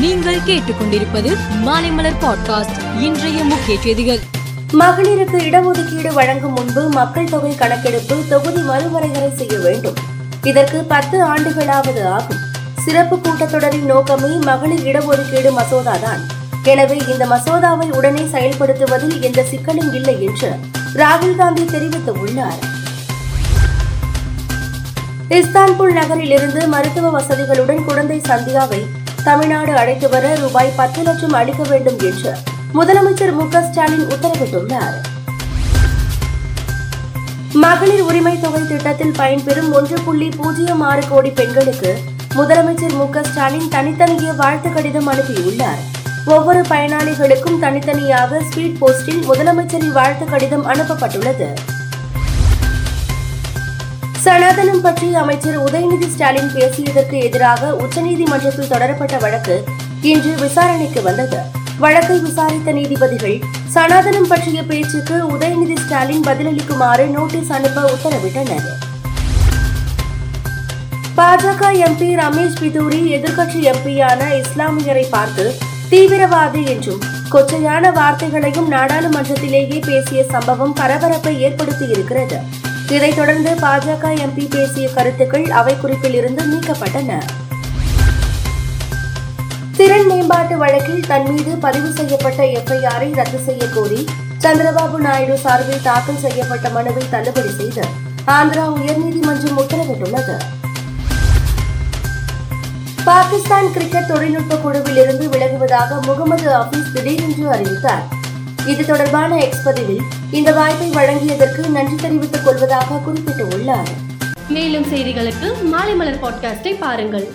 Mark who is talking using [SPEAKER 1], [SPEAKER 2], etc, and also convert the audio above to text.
[SPEAKER 1] நீங்கள் கேட்டுக்கொண்டிருப்பது மாலைமலர் பாட்காஸ்ட் இன்றைய முக்கிய செய்திகள்.
[SPEAKER 2] மகளிருக்கு இடஒதுக்கீடு வழங்கும் முன்பு மக்கள் தொகை கணக்கெடுப்பு தொகுதி மறுவரையறை செய்ய வேண்டும். இதற்கு பத்து ஆண்டுகளாவது ஆகும். சிறப்பு கூட்டத்தொடரின் நோக்கமே மகளிர் இடஒதுக்கீடு மசோதாதான். எனவே இந்த மசோதாவை உடனே செயல்படுத்துவதில் எந்த சிக்கலும் இல்லை என்று ராகுல் காந்தி தெரிவித்துள்ளார். இஸ்தான்புல் நகரில் இருந்து மருத்துவ வசதிகளுடன் குழந்தை சந்தியாவை தமிழ்நாடு அழைத்து வர ரூபாய் பத்து லட்சம் அளிக்க வேண்டும் என்று முதலமைச்சர் மு ஸ்டாலின் உத்தரவிட்டுள்ளார். மகளிர் உரிமை தொகை திட்டத்தில் பயன்பெறும் ஒன்று புள்ளி பூஜ்ஜியம் ஆறு கோடி பெண்களுக்கு முதலமைச்சர் மு ஸ்டாலின் தனித்தனியே வாழ்த்து கடிதம் அனுப்பியுள்ளார். ஒவ்வொரு பயனாளிகளுக்கும் தனித்தனியாக ஸ்பீட் போஸ்டில் முதலமைச்சரின் வாழ்த்து கடிதம் அனுப்பப்பட்டுள்ளது. சனாதனம் பற்றி அமைச்சர் உதயநிதி ஸ்டாலின் பேசியதற்கு எதிராக உச்சநீதிமன்றத்தில் தொடரப்பட்ட வழக்கு இன்று விசாரணைக்கு வந்தது. வழக்கை விசாரித்த நீதிபதிகள் சனாதனம் பற்றிய பேச்சுக்கு உதயநிதி ஸ்டாலின் பதிலளிக்குமாறு நோட்டீஸ் அனுப்ப உத்தரவிட்டனர். பாஜக எம்பி ரமேஷ் பிதூரி எதிர்க்கட்சி எம்பியான இஸ்லாமியரை பார்த்து தீவிரவாதி என்றும் கொச்சையான வார்த்தைகளையும் நாடாளுமன்றத்திலேயே பேசிய சம்பவம் பரபரப்பை ஏற்படுத்தியிருக்கிறது. இதைத் தொடர்ந்து பாஜக எம்பி பேசிய கருத்துக்கள் அவை குறிப்பில் இருந்து நீக்கப்பட்டன. திறன் மேம்பாட்டு வழக்கில் தன் மீது பதிவு செய்யப்பட்ட எஃப்ஐஆரை ரத்து செய்ய கோரி சந்திரபாபு நாயுடு சார்பில் தாக்கல் செய்யப்பட்ட மனுவை தள்ளுபடி செய்து ஆந்திரா உயர்நீதிமன்றம் உத்தரவிட்டுள்ளது. பாகிஸ்தான் கிரிக்கெட் தொழில்நுட்ப குழுவில் இருந்து விலகுவதாக முகமது ஹபீஸ் திடீரென்று அறிவித்தார். இது தொடர்பான எக்ஸ்பதிவில் இந்த வாய்ப்பை வழங்கியதற்கு நன்றி தெரிவித்துக் கொள்வதாக குறிப்பிட்டுள்ளார்.
[SPEAKER 3] மேலும் செய்திகளுக்கு மாலை மலர் பாட்காஸ்டை பாருங்கள்.